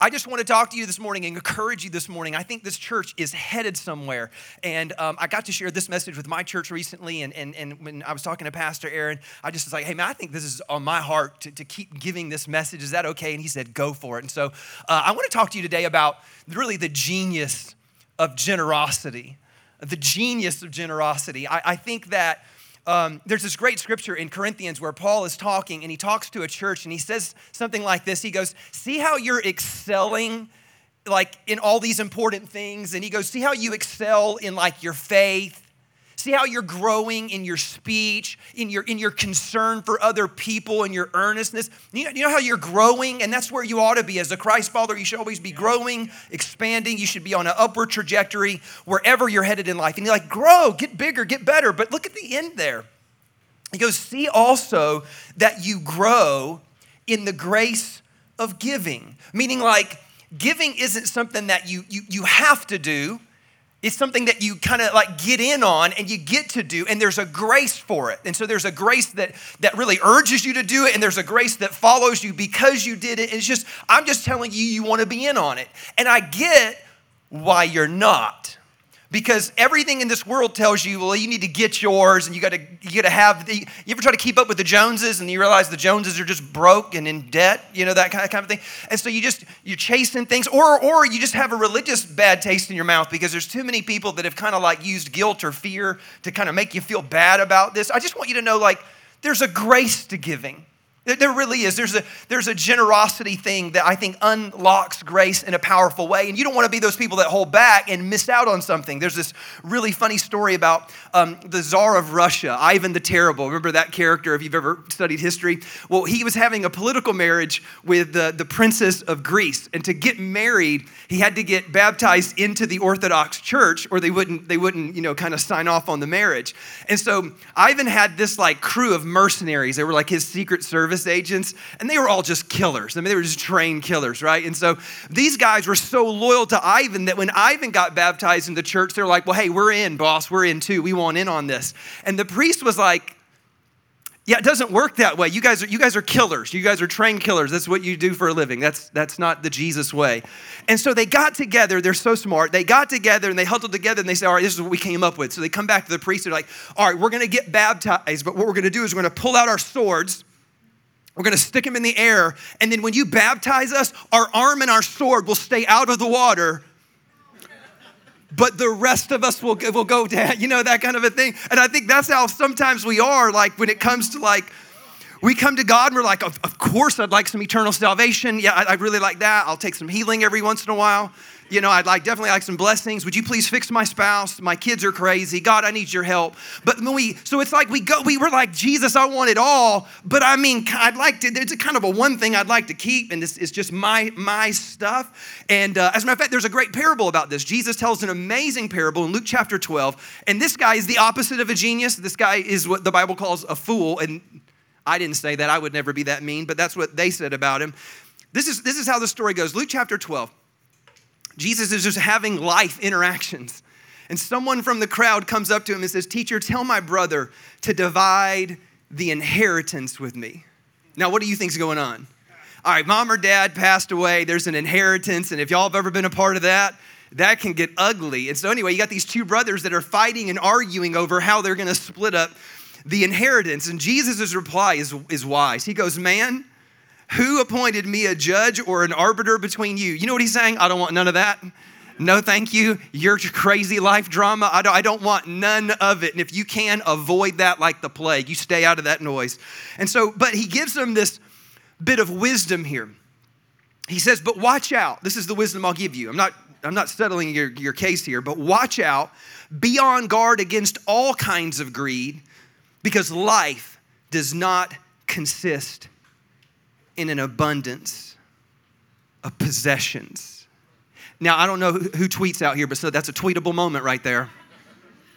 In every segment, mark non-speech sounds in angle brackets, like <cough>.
I just want to talk to you this morning and encourage you this morning. I think this church is headed somewhere. And um, I got to share this message with my church recently. And, and, and when I was talking to Pastor Aaron, I just was like, hey, man, I think this is on my heart to, to keep giving this message. Is that okay? And he said, go for it. And so uh, I want to talk to you today about really the genius of generosity. The genius of generosity. I, I think that um, there's this great scripture in Corinthians where Paul is talking and he talks to a church and he says something like this. He goes, See how you're excelling like in all these important things? And he goes, See how you excel in like your faith See how you're growing in your speech, in your, in your concern for other people, and your earnestness. You know, you know how you're growing? And that's where you ought to be. As a Christ follower, you should always be growing, expanding. You should be on an upward trajectory wherever you're headed in life. And you're like, grow, get bigger, get better. But look at the end there. He goes, See also that you grow in the grace of giving. Meaning, like, giving isn't something that you, you, you have to do it's something that you kind of like get in on and you get to do, and there's a grace for it. And so there's a grace that that really urges you to do it, and there's a grace that follows you because you did it. And It's just, I'm just telling you, you want to be in on it. And I get why you're not because everything in this world tells you well you need to get yours and you got to you got to have the, you ever try to keep up with the joneses and you realize the joneses are just broke and in debt you know that kind of, kind of thing? And so you just you're chasing things or or you just have a religious bad taste in your mouth because there's too many people that have kind of like used guilt or fear to kind of make you feel bad about this. I just want you to know like there's a grace to giving there really is. There's a, there's a generosity thing that I think unlocks grace in a powerful way. And you don't want to be those people that hold back and miss out on something. There's this really funny story about um, the Tsar of Russia, Ivan the Terrible. Remember that character if you've ever studied history? Well, he was having a political marriage with the, the princess of Greece. And to get married, he had to get baptized into the Orthodox Church or they wouldn't, they wouldn't you know, kind of sign off on the marriage. And so Ivan had this like crew of mercenaries. They were like his secret service service agents, and they were all just killers. I mean, they were just trained killers, right? And so these guys were so loyal to Ivan that when Ivan got baptized in the church, they're like, well, hey, we're in, boss. We're in too. We want in on this. And the priest was like, yeah, it doesn't work that way. You guys are you guys are killers. You guys are trained killers. That's what you do for a living. That's that's not the Jesus way. And so they got together. They're so smart. They got together and they huddled together and they said, "All right, this is what we came up with." So they come back to the priest. They're like, "All right, we're going to get baptized, but what we're going to do is we're going to pull out our swords we're going to stick them in the air. And then when you baptize us, our arm and our sword will stay out of the water. But the rest of us will, will go down, <laughs> you know, that kind of a thing. And I think that's how sometimes we are, like when it comes to like, we come to God and we're like, of, of course, I'd like some eternal salvation. Yeah, I, I really like that. I'll take some healing every once in a while you know, I'd like definitely like some blessings. Would you please fix my spouse? My kids are crazy. God, I need your help. But when we, so it's like we go, we were like, Jesus, I want it all. But I mean, I'd like to, there's a kind of a one thing I'd like to keep, and this is just my, my stuff. And uh, as a matter of fact, there's a great parable about this. Jesus tells an amazing parable in Luke chapter 12. And this guy is the opposite of a genius. This guy is what the Bible calls a fool. And I didn't say that. I would never be that mean, but that's what they said about him. This is, this is how the story goes. Luke chapter 12. Jesus is just having life interactions. And someone from the crowd comes up to him and says, Teacher, tell my brother to divide the inheritance with me. Now, what do you think's going on? All right, mom or dad passed away, there's an inheritance, and if y'all have ever been a part of that, that can get ugly. And so, anyway, you got these two brothers that are fighting and arguing over how they're gonna split up the inheritance. And Jesus' reply is, is wise. He goes, Man, who appointed me a judge or an arbiter between you? You know what he's saying? I don't want none of that. No, thank you. Your crazy life drama, I don't, I don't want none of it. And if you can, avoid that like the plague. You stay out of that noise. And so, but he gives them this bit of wisdom here. He says, But watch out. This is the wisdom I'll give you. I'm not, I'm not settling your, your case here, but watch out. Be on guard against all kinds of greed because life does not consist in an abundance of possessions. Now, I don't know who tweets out here, but so that's a tweetable moment right there.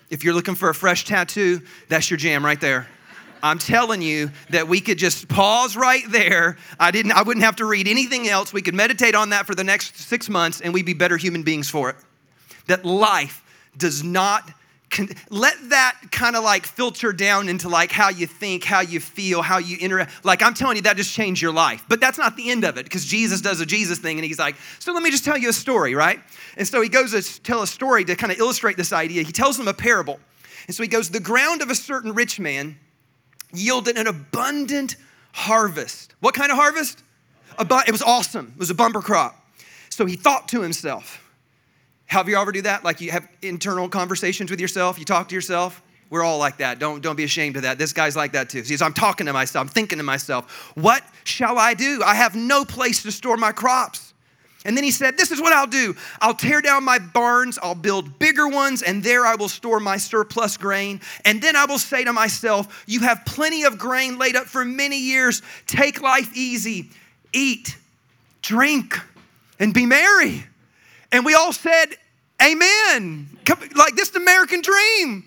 If you're looking for a fresh tattoo, that's your jam right there. I'm telling you that we could just pause right there. I didn't I wouldn't have to read anything else. We could meditate on that for the next 6 months and we'd be better human beings for it. That life does not let that kind of like filter down into like how you think, how you feel, how you interact. Like I'm telling you, that just changed your life. But that's not the end of it because Jesus does a Jesus thing and he's like, so let me just tell you a story, right? And so he goes to tell a story to kind of illustrate this idea. He tells them a parable. And so he goes, the ground of a certain rich man yielded an abundant harvest. What kind of harvest? It was awesome. It was a bumper crop. So he thought to himself, have you ever do that? Like you have internal conversations with yourself, you talk to yourself? We're all like that. Don't, don't be ashamed of that. This guy's like that too. He says, I'm talking to myself, I'm thinking to myself, what shall I do? I have no place to store my crops. And then he said, This is what I'll do. I'll tear down my barns, I'll build bigger ones, and there I will store my surplus grain. And then I will say to myself, You have plenty of grain laid up for many years. Take life easy, eat, drink, and be merry. And we all said, Amen. Like this American dream.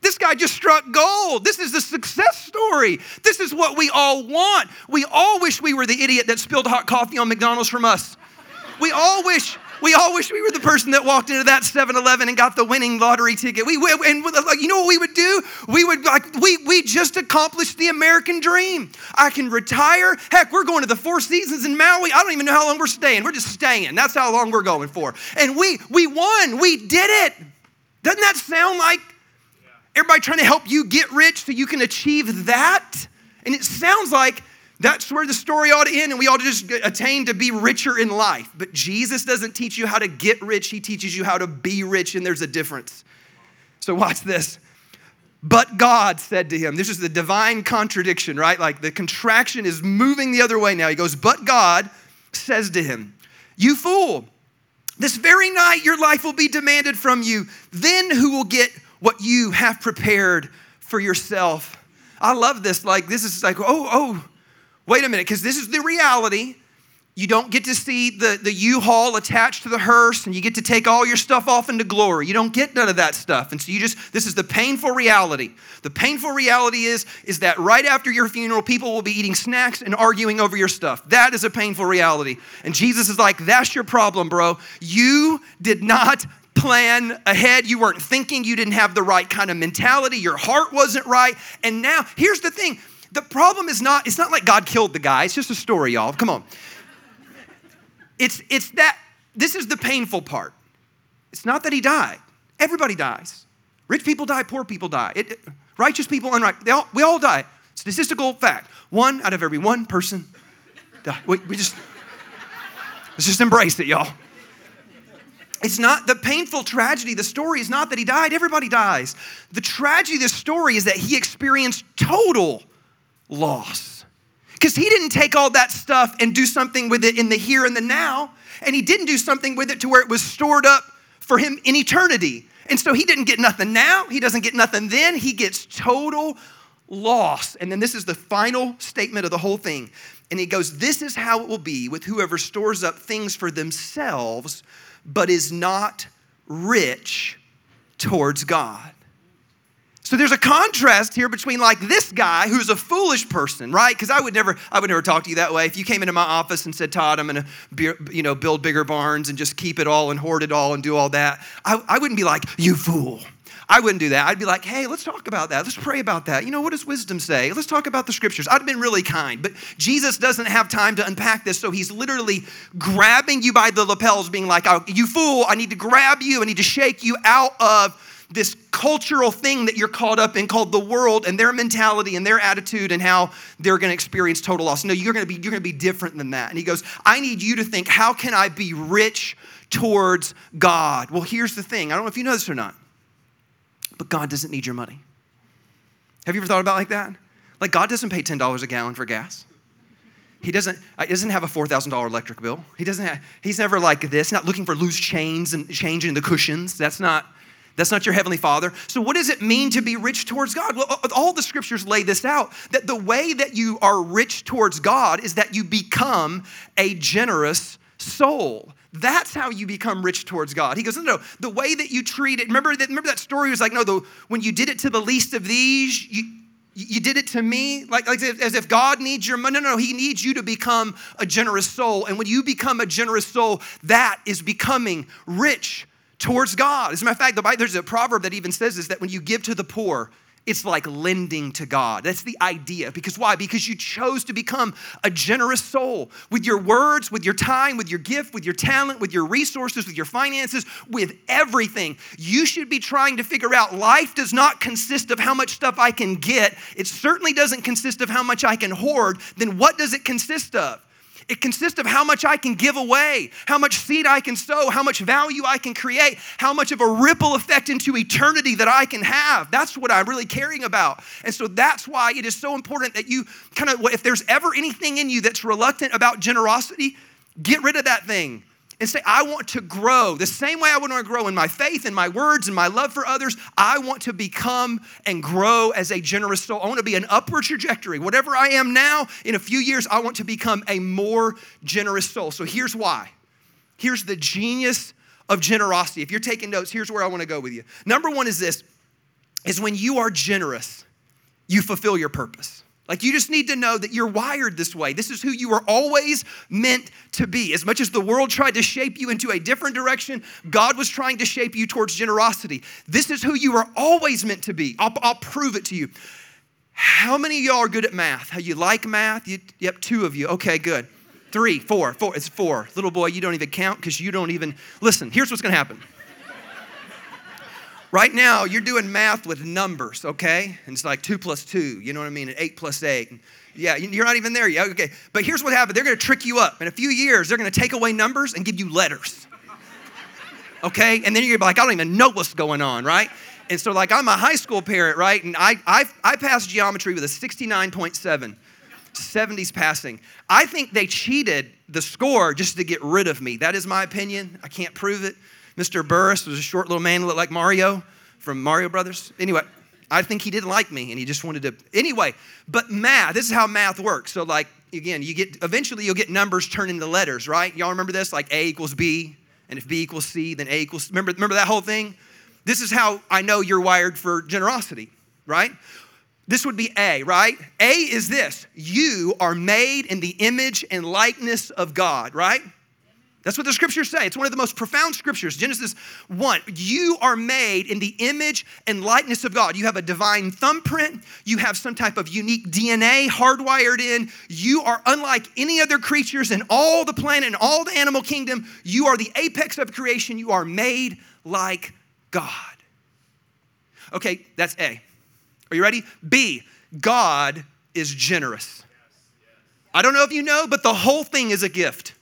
This guy just struck gold. This is the success story. This is what we all want. We all wish we were the idiot that spilled hot coffee on McDonald's from us. We all wish we all wish we were the person that walked into that 7-Eleven and got the winning lottery ticket. We and like you know what we would do? We would like we we just accomplished the American dream. I can retire. Heck, we're going to the Four Seasons in Maui. I don't even know how long we're staying. We're just staying. That's how long we're going for. And we we won. We did it. Doesn't that sound like everybody trying to help you get rich so you can achieve that? And it sounds like that's where the story ought to end, and we ought to just attain to be richer in life. But Jesus doesn't teach you how to get rich, He teaches you how to be rich, and there's a difference. So, watch this. But God said to him, This is the divine contradiction, right? Like the contraction is moving the other way now. He goes, But God says to him, You fool, this very night your life will be demanded from you. Then who will get what you have prepared for yourself? I love this. Like, this is like, oh, oh, wait a minute, because this is the reality. You don't get to see the, the U-Haul attached to the hearse and you get to take all your stuff off into glory. You don't get none of that stuff. And so you just, this is the painful reality. The painful reality is, is that right after your funeral, people will be eating snacks and arguing over your stuff. That is a painful reality. And Jesus is like, that's your problem, bro. You did not plan ahead. You weren't thinking. You didn't have the right kind of mentality. Your heart wasn't right. And now, here's the thing the problem is not, it's not like God killed the guy. It's just a story, y'all. Come on. It's, it's that, this is the painful part. It's not that he died. Everybody dies. Rich people die, poor people die. It, righteous people, unrighteous, all, we all die. Statistical fact. One out of every one person die. We, we just, let's just embrace it, y'all. It's not the painful tragedy. The story is not that he died. Everybody dies. The tragedy of this story is that he experienced total loss. Because he didn't take all that stuff and do something with it in the here and the now, and he didn't do something with it to where it was stored up for him in eternity. And so he didn't get nothing now, he doesn't get nothing then, he gets total loss. And then this is the final statement of the whole thing. And he goes, This is how it will be with whoever stores up things for themselves, but is not rich towards God. So there's a contrast here between like this guy who's a foolish person, right? Because I would never, I would never talk to you that way. If you came into my office and said, Todd, I'm gonna, you know, build bigger barns and just keep it all and hoard it all and do all that, I, I wouldn't be like, you fool. I wouldn't do that. I'd be like, hey, let's talk about that. Let's pray about that. You know, what does wisdom say? Let's talk about the scriptures. I'd have been really kind, but Jesus doesn't have time to unpack this, so he's literally grabbing you by the lapels, being like, oh, you fool, I need to grab you, I need to shake you out of this cultural thing that you're caught up in called the world and their mentality and their attitude and how they're going to experience total loss. No, you're going to be you're going to be different than that. And he goes, "I need you to think, how can I be rich towards God?" Well, here's the thing. I don't know if you know this or not. But God doesn't need your money. Have you ever thought about like that? Like God doesn't pay $10 a gallon for gas. He doesn't, he doesn't have a $4,000 electric bill. He doesn't have, he's never like this, not looking for loose chains and changing the cushions. That's not, that's not your heavenly father. So, what does it mean to be rich towards God? Well, all the scriptures lay this out that the way that you are rich towards God is that you become a generous soul. That's how you become rich towards God. He goes, no, no, the way that you treat it. Remember that, remember that story was like, no, the, when you did it to the least of these, you, you did it to me like, like as if god needs your money no, no no he needs you to become a generous soul and when you become a generous soul that is becoming rich towards God. As a matter of fact, the Bible, there's a proverb that even says this that when you give to the poor, it's like lending to God. That's the idea. Because why? Because you chose to become a generous soul with your words, with your time, with your gift, with your talent, with your resources, with your finances, with everything. You should be trying to figure out life does not consist of how much stuff I can get. It certainly doesn't consist of how much I can hoard. Then what does it consist of? It consists of how much I can give away, how much seed I can sow, how much value I can create, how much of a ripple effect into eternity that I can have. That's what I'm really caring about. And so that's why it is so important that you kind of, if there's ever anything in you that's reluctant about generosity, get rid of that thing and say, I want to grow. The same way I want to grow in my faith and my words and my love for others, I want to become and grow as a generous soul. I want to be an upward trajectory. Whatever I am now, in a few years, I want to become a more generous soul. So here's why. Here's the genius of generosity. If you're taking notes, here's where I want to go with you. Number one is this is when you are generous, you fulfill your purpose. Like, you just need to know that you're wired this way. This is who you were always meant to be. As much as the world tried to shape you into a different direction, God was trying to shape you towards generosity. This is who you were always meant to be. I'll, I'll prove it to you. How many of y'all are good at math? How you like math? You, yep, two of you. Okay, good. Three, four, four. It's four. Little boy, you don't even count because you don't even. Listen, here's what's going to happen. Right now, you're doing math with numbers, okay? And it's like two plus two, you know what I mean? And eight plus eight. And yeah, you're not even there yet. Okay. But here's what happened they're gonna trick you up. In a few years, they're gonna take away numbers and give you letters. Okay? And then you're gonna be like, I don't even know what's going on, right? And so, like, I'm a high school parent, right? And I, I, I passed geometry with a 69.7. 70s passing. I think they cheated the score just to get rid of me. That is my opinion. I can't prove it. Mr. Burris was a short little man looked like Mario from Mario Brothers. Anyway, I think he didn't like me and he just wanted to. Anyway, but math, this is how math works. So, like, again, you get, eventually you'll get numbers turned into letters, right? Y'all remember this? Like A equals B, and if B equals C, then A equals, remember, remember that whole thing? This is how I know you're wired for generosity, right? This would be A, right? A is this you are made in the image and likeness of God, right? That's what the scriptures say. It's one of the most profound scriptures. Genesis 1. You are made in the image and likeness of God. You have a divine thumbprint. You have some type of unique DNA hardwired in. You are unlike any other creatures in all the planet and all the animal kingdom. You are the apex of creation. You are made like God. Okay, that's A. Are you ready? B. God is generous. I don't know if you know, but the whole thing is a gift.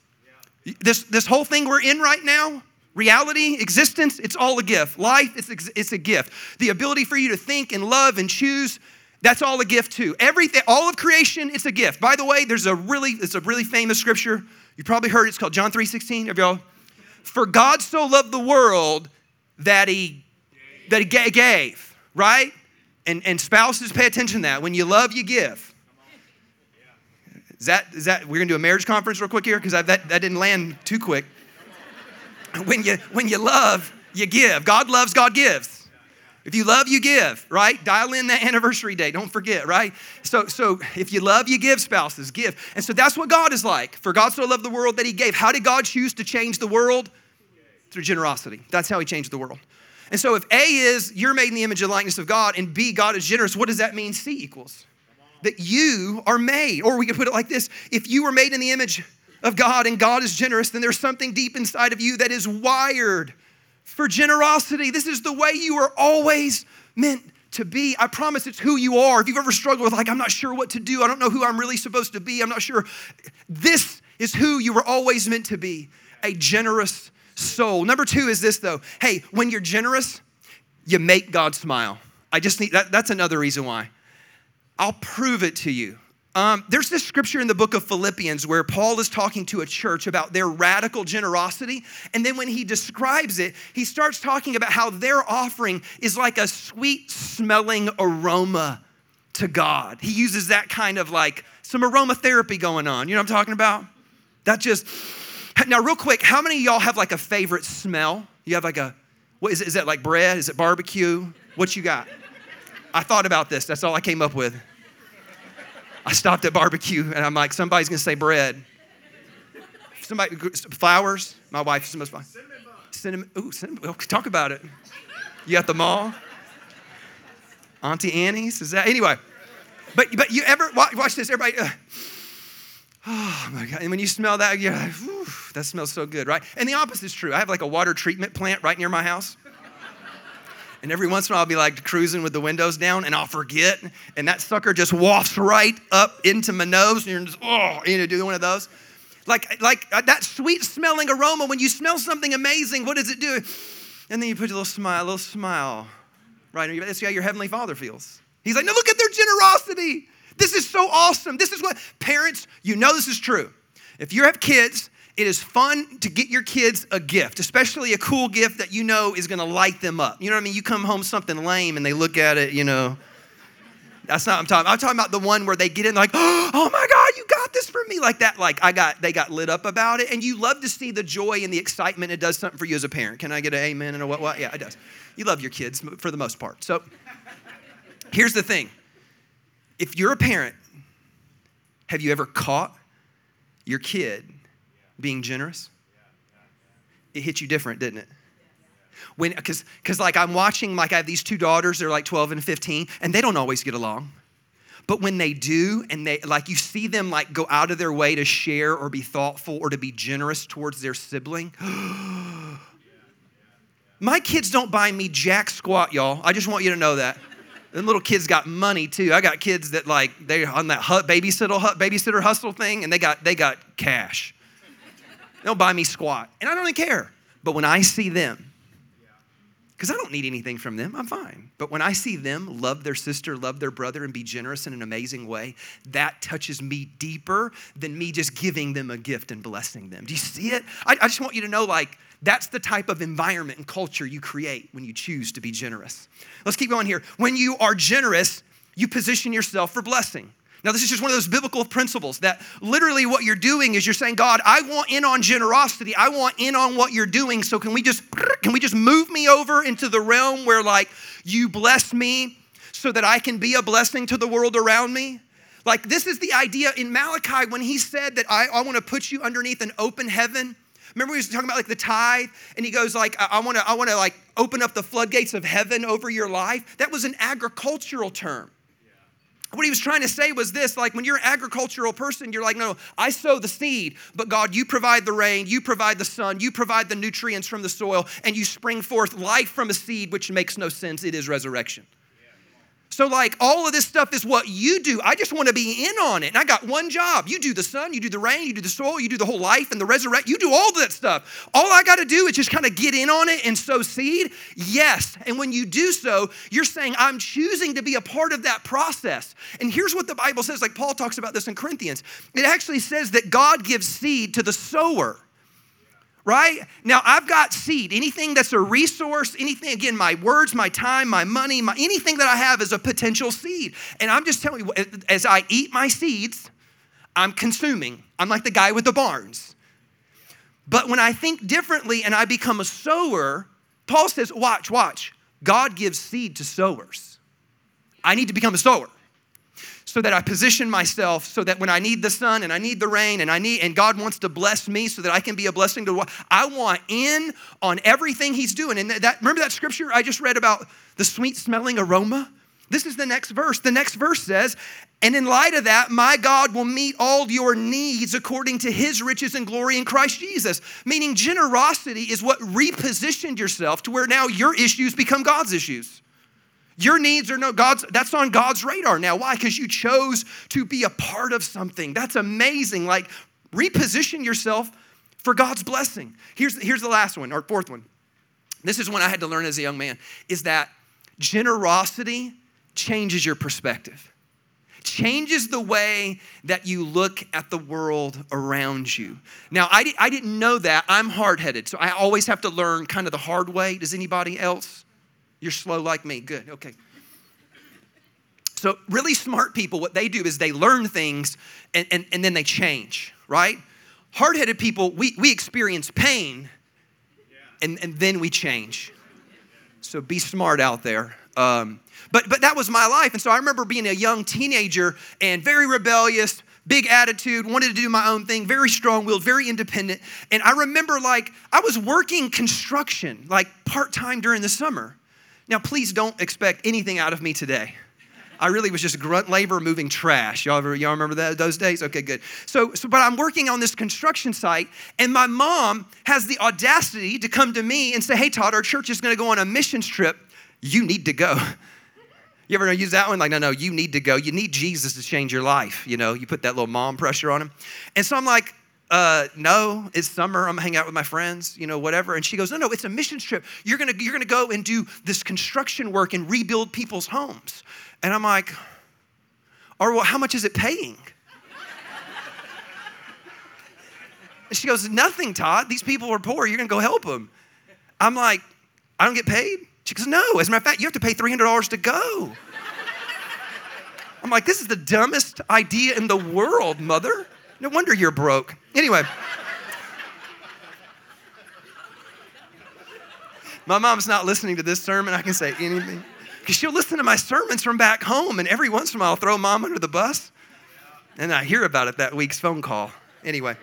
This, this whole thing we're in right now, reality, existence, it's all a gift. Life, it's, it's a gift. The ability for you to think and love and choose, that's all a gift too. Everything, all of creation, it's a gift. By the way, there's a really, it's a really famous scripture. You probably heard it. It's called John 3:16. Have y'all? For God so loved the world that he that he gave, right? And, and spouses pay attention to that. When you love, you give. Is that, is that we're gonna do a marriage conference real quick here? Because that, that didn't land too quick. <laughs> when, you, when you love, you give. God loves, God gives. If you love, you give, right? Dial in that anniversary date. Don't forget, right? So, so if you love, you give, spouses, give. And so that's what God is like. For God so loved the world that he gave. How did God choose to change the world? Through generosity. That's how he changed the world. And so if A is you're made in the image and likeness of God, and B, God is generous, what does that mean C equals? That you are made. Or we could put it like this if you were made in the image of God and God is generous, then there's something deep inside of you that is wired for generosity. This is the way you are always meant to be. I promise it's who you are. If you've ever struggled with, like, I'm not sure what to do, I don't know who I'm really supposed to be, I'm not sure. This is who you were always meant to be a generous soul. Number two is this, though. Hey, when you're generous, you make God smile. I just need that, that's another reason why. I'll prove it to you. Um, there's this scripture in the book of Philippians where Paul is talking to a church about their radical generosity. And then when he describes it, he starts talking about how their offering is like a sweet smelling aroma to God. He uses that kind of like some aromatherapy going on. You know what I'm talking about? That just, now, real quick, how many of y'all have like a favorite smell? You have like a, what is it? Is that like bread? Is it barbecue? What you got? I thought about this. That's all I came up with. I stopped at barbecue and I'm like, somebody's gonna say bread. Somebody, flowers. My wife, somebody's fine. cinnamon. Ooh, cinnamon. Talk about it. You at the mall? Auntie Annie's? Is that anyway? But but you ever watch, watch this? Everybody. Uh, oh my god! And when you smell that, you're like, that smells so good, right? And the opposite is true. I have like a water treatment plant right near my house. And every once in a while, I'll be like cruising with the windows down and I'll forget. And that sucker just wafts right up into my nose. And you're just, oh, you know, do one of those. Like, like uh, that sweet smelling aroma, when you smell something amazing, what does it do? And then you put a little smile, a little smile, right? That's how your Heavenly Father feels. He's like, no, look at their generosity. This is so awesome. This is what parents, you know this is true. If you have kids it is fun to get your kids a gift, especially a cool gift that you know is gonna light them up. You know what I mean? You come home something lame and they look at it, you know. That's not I'm talking. I'm talking about the one where they get in like, <gasps> oh my God, you got this for me, like that. Like I got, they got lit up about it, and you love to see the joy and the excitement it does something for you as a parent. Can I get an amen and a what? What? Yeah, it does. You love your kids for the most part. So here's the thing: if you're a parent, have you ever caught your kid being generous? It hit you different, didn't it? When, because, because like I'm watching, like I have these two daughters, they're like 12 and 15, and they don't always get along. But when they do, and they like you see them like go out of their way to share or be thoughtful or to be generous towards their sibling. <gasps> My kids don't buy me jack squat, y'all. I just want you to know that. Them little kids got money too. I got kids that like they're on that babysitter babysitter hustle thing, and they got they got cash. They'll buy me squat. And I don't even care. But when I see them, because I don't need anything from them, I'm fine. But when I see them love their sister, love their brother, and be generous in an amazing way, that touches me deeper than me just giving them a gift and blessing them. Do you see it? I, I just want you to know, like, that's the type of environment and culture you create when you choose to be generous. Let's keep going here. When you are generous, you position yourself for blessing. Now, this is just one of those biblical principles that literally what you're doing is you're saying, God, I want in on generosity. I want in on what you're doing. So can we just can we just move me over into the realm where like you bless me so that I can be a blessing to the world around me? Like this is the idea in Malachi when he said that I, I want to put you underneath an open heaven. Remember he was talking about like the tithe, and he goes like, I want to, I want to like open up the floodgates of heaven over your life. That was an agricultural term. What he was trying to say was this like when you're an agricultural person, you're like, no, I sow the seed, but God, you provide the rain, you provide the sun, you provide the nutrients from the soil, and you spring forth life from a seed, which makes no sense. It is resurrection. So, like, all of this stuff is what you do. I just want to be in on it. And I got one job. You do the sun, you do the rain, you do the soil, you do the whole life and the resurrect. You do all that stuff. All I got to do is just kind of get in on it and sow seed. Yes. And when you do so, you're saying, I'm choosing to be a part of that process. And here's what the Bible says, like Paul talks about this in Corinthians. It actually says that God gives seed to the sower right? Now I've got seed. Anything that's a resource, anything, again, my words, my time, my money, my, anything that I have is a potential seed. And I'm just telling you, as I eat my seeds, I'm consuming. I'm like the guy with the barns. But when I think differently and I become a sower, Paul says, watch, watch. God gives seed to sowers. I need to become a sower so that I position myself so that when I need the sun and I need the rain and I need and God wants to bless me so that I can be a blessing to I want in on everything he's doing. And that remember that scripture I just read about the sweet smelling aroma? This is the next verse. The next verse says, and in light of that, my God will meet all your needs according to his riches and glory in Christ Jesus. Meaning, generosity is what repositioned yourself to where now your issues become God's issues. Your needs are no God's, that's on God's radar now. Why? Because you chose to be a part of something. That's amazing. Like, reposition yourself for God's blessing. Here's, here's the last one, or fourth one. This is one I had to learn as a young man, is that generosity changes your perspective changes the way that you look at the world around you. Now, I, I didn't know that. I'm hard headed, so I always have to learn kind of the hard way. Does anybody else? You're slow like me. Good. Okay. So, really smart people, what they do is they learn things and, and, and then they change, right? Hard headed people, we, we experience pain and, and then we change. So, be smart out there. Um, but, but that was my life. And so, I remember being a young teenager and very rebellious, big attitude, wanted to do my own thing, very strong willed, very independent. And I remember like I was working construction like part time during the summer. Now, please don't expect anything out of me today. I really was just grunt labor moving trash. Y'all, ever, y'all remember that, those days? Okay, good. So, so, but I'm working on this construction site, and my mom has the audacity to come to me and say, Hey, Todd, our church is going to go on a missions trip. You need to go. <laughs> You ever use that one? Like, no, no, you need to go. You need Jesus to change your life. You know, you put that little mom pressure on him. And so I'm like, uh, no, it's summer. I'm gonna hang out with my friends, you know, whatever. And she goes, no, no, it's a mission trip. You're gonna, you're gonna go and do this construction work and rebuild people's homes. And I'm like, or well, how much is it paying? and she goes, nothing, Todd. These people are poor. You're gonna go help them. I'm like, I don't get paid? She goes, no. As a matter of fact, you have to pay $300 to go. I'm like, this is the dumbest idea in the world, mother. No wonder you're broke. Anyway. My mom's not listening to this sermon. I can say anything. Because she'll listen to my sermons from back home, and every once in a while I'll throw mom under the bus. And I hear about it that week's phone call. Anyway.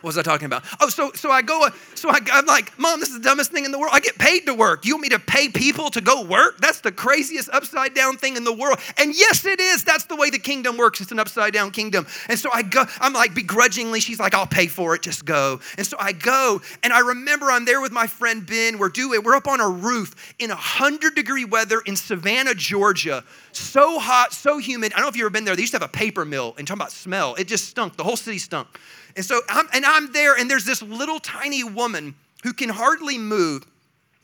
What was I talking about? Oh, so so I go, uh, so I, I'm like, Mom, this is the dumbest thing in the world. I get paid to work. You want me to pay people to go work? That's the craziest upside down thing in the world. And yes, it is. That's the way the kingdom works. It's an upside down kingdom. And so I go, I'm like begrudgingly, she's like, I'll pay for it, just go. And so I go, and I remember I'm there with my friend Ben. We're doing, we're up on a roof in a hundred degree weather in Savannah, Georgia. So hot, so humid. I don't know if you've ever been there. They used to have a paper mill and talking about smell. It just stunk. The whole city stunk. And so I'm, and I'm there, and there's this little tiny woman who can hardly move.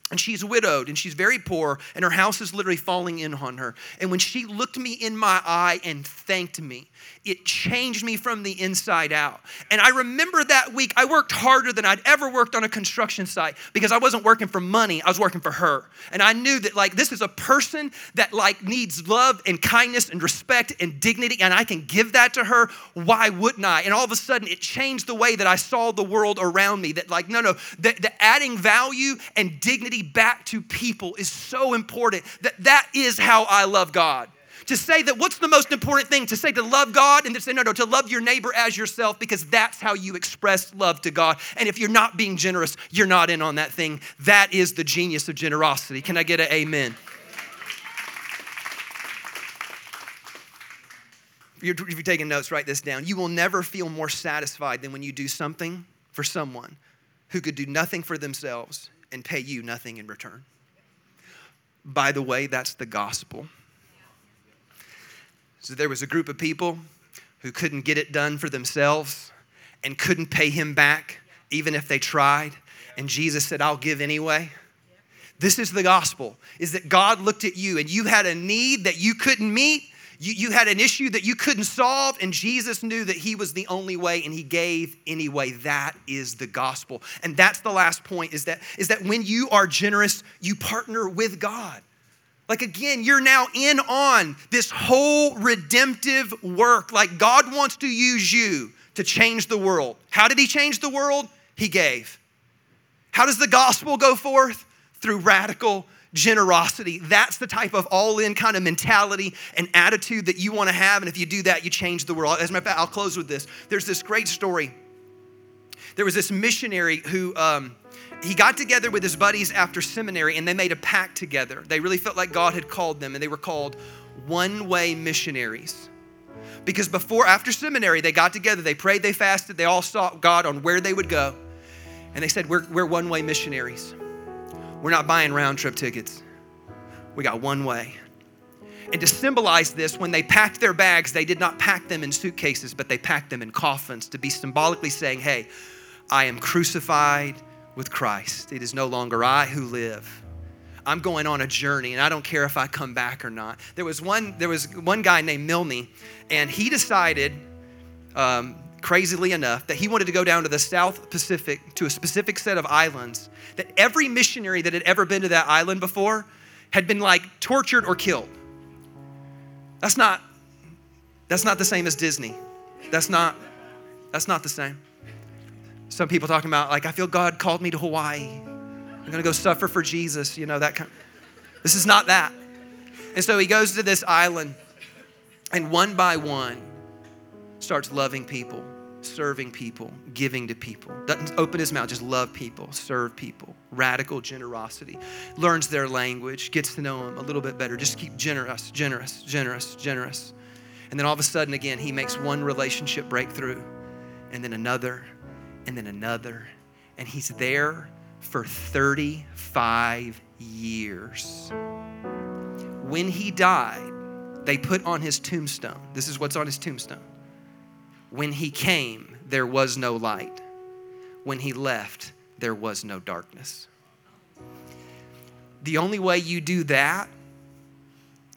And she's widowed and she's very poor, and her house is literally falling in on her. And when she looked me in my eye and thanked me, it changed me from the inside out. And I remember that week, I worked harder than I'd ever worked on a construction site because I wasn't working for money, I was working for her. And I knew that, like, this is a person that, like, needs love and kindness and respect and dignity, and I can give that to her. Why wouldn't I? And all of a sudden, it changed the way that I saw the world around me. That, like, no, no, the, the adding value and dignity back to people is so important. That that is how I love God to say that what's the most important thing? To say to love God and to say, no, no, to love your neighbor as yourself because that's how you express love to God. And if you're not being generous, you're not in on that thing. That is the genius of generosity. Can I get an amen? If you're, if you're taking notes, write this down. You will never feel more satisfied than when you do something for someone who could do nothing for themselves and pay you nothing in return. By the way, that's the gospel. So there was a group of people who couldn't get it done for themselves and couldn't pay him back even if they tried. And Jesus said, I'll give anyway. This is the gospel is that God looked at you and you had a need that you couldn't meet. You, you had an issue that you couldn't solve, and Jesus knew that He was the only way, and He gave anyway. That is the gospel. And that's the last point is that, is that when you are generous, you partner with God. Like again, you're now in on this whole redemptive work. Like God wants to use you to change the world. How did He change the world? He gave. How does the gospel go forth? Through radical generosity. That's the type of all in kind of mentality and attitude that you want to have. And if you do that, you change the world. As a matter of fact, I'll close with this. There's this great story. There was this missionary who, um, he got together with his buddies after seminary and they made a pact together. They really felt like God had called them and they were called one way missionaries. Because before, after seminary, they got together, they prayed, they fasted, they all sought God on where they would go. And they said, We're, we're one way missionaries. We're not buying round trip tickets. We got one way. And to symbolize this, when they packed their bags, they did not pack them in suitcases, but they packed them in coffins to be symbolically saying, Hey, I am crucified with Christ. It is no longer I who live. I'm going on a journey and I don't care if I come back or not. There was one, there was one guy named Milne, and he decided, um, crazily enough, that he wanted to go down to the South Pacific to a specific set of islands that every missionary that had ever been to that island before had been like tortured or killed. That's not that's not the same as Disney. That's not that's not the same. Some people talking about, like, I feel God called me to Hawaii. I'm to go suffer for Jesus, you know, that kind. This is not that. And so he goes to this island, and one by one, starts loving people, serving people, giving to people. Doesn't open his mouth, just love people, serve people. Radical generosity. Learns their language, gets to know them a little bit better. Just keep generous, generous, generous, generous. And then all of a sudden, again, he makes one relationship breakthrough, and then another, and then another. And he's there for 35 years. When he died, they put on his tombstone. This is what's on his tombstone. When he came, there was no light. When he left, there was no darkness. The only way you do that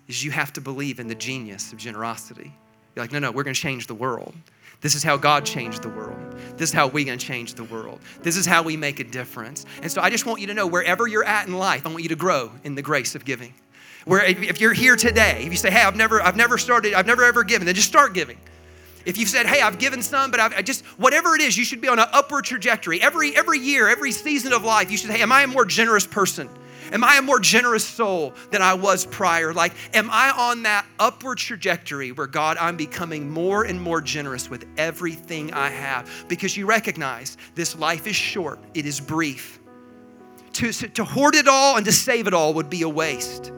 is you have to believe in the genius of generosity. You're like, no, no, we're going to change the world. This is how God changed the world. This is how we're going to change the world. This is how we make a difference. And so I just want you to know wherever you're at in life, I want you to grow in the grace of giving. Where if you're here today, if you say, hey, I've never, I've never started, I've never ever given, then just start giving. If you've said, hey, I've given some, but I've I just, whatever it is, you should be on an upward trajectory. Every, every year, every season of life, you should hey, am I a more generous person? Am I a more generous soul than I was prior? Like, am I on that upward trajectory where God, I'm becoming more and more generous with everything I have? Because you recognize this life is short, it is brief. To, to hoard it all and to save it all would be a waste.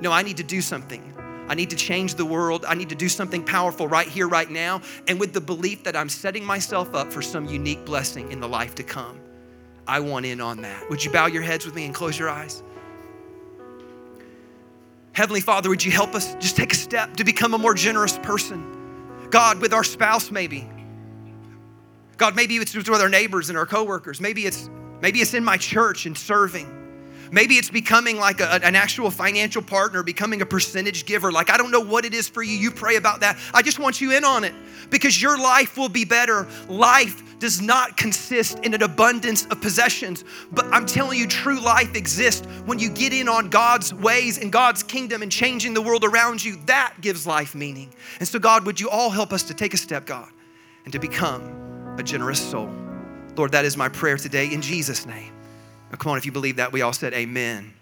No, I need to do something. I need to change the world. I need to do something powerful right here, right now, and with the belief that I'm setting myself up for some unique blessing in the life to come. I want in on that. Would you bow your heads with me and close your eyes? Heavenly Father, would you help us just take a step to become a more generous person? God, with our spouse, maybe. God, maybe it's with our neighbors and our coworkers. Maybe it's maybe it's in my church and serving. Maybe it's becoming like a, an actual financial partner, becoming a percentage giver. Like, I don't know what it is for you. You pray about that. I just want you in on it because your life will be better. Life does not consist in an abundance of possessions, but I'm telling you, true life exists when you get in on God's ways and God's kingdom and changing the world around you. That gives life meaning. And so, God, would you all help us to take a step, God, and to become a generous soul? Lord, that is my prayer today in Jesus' name. Come on, if you believe that, we all said amen.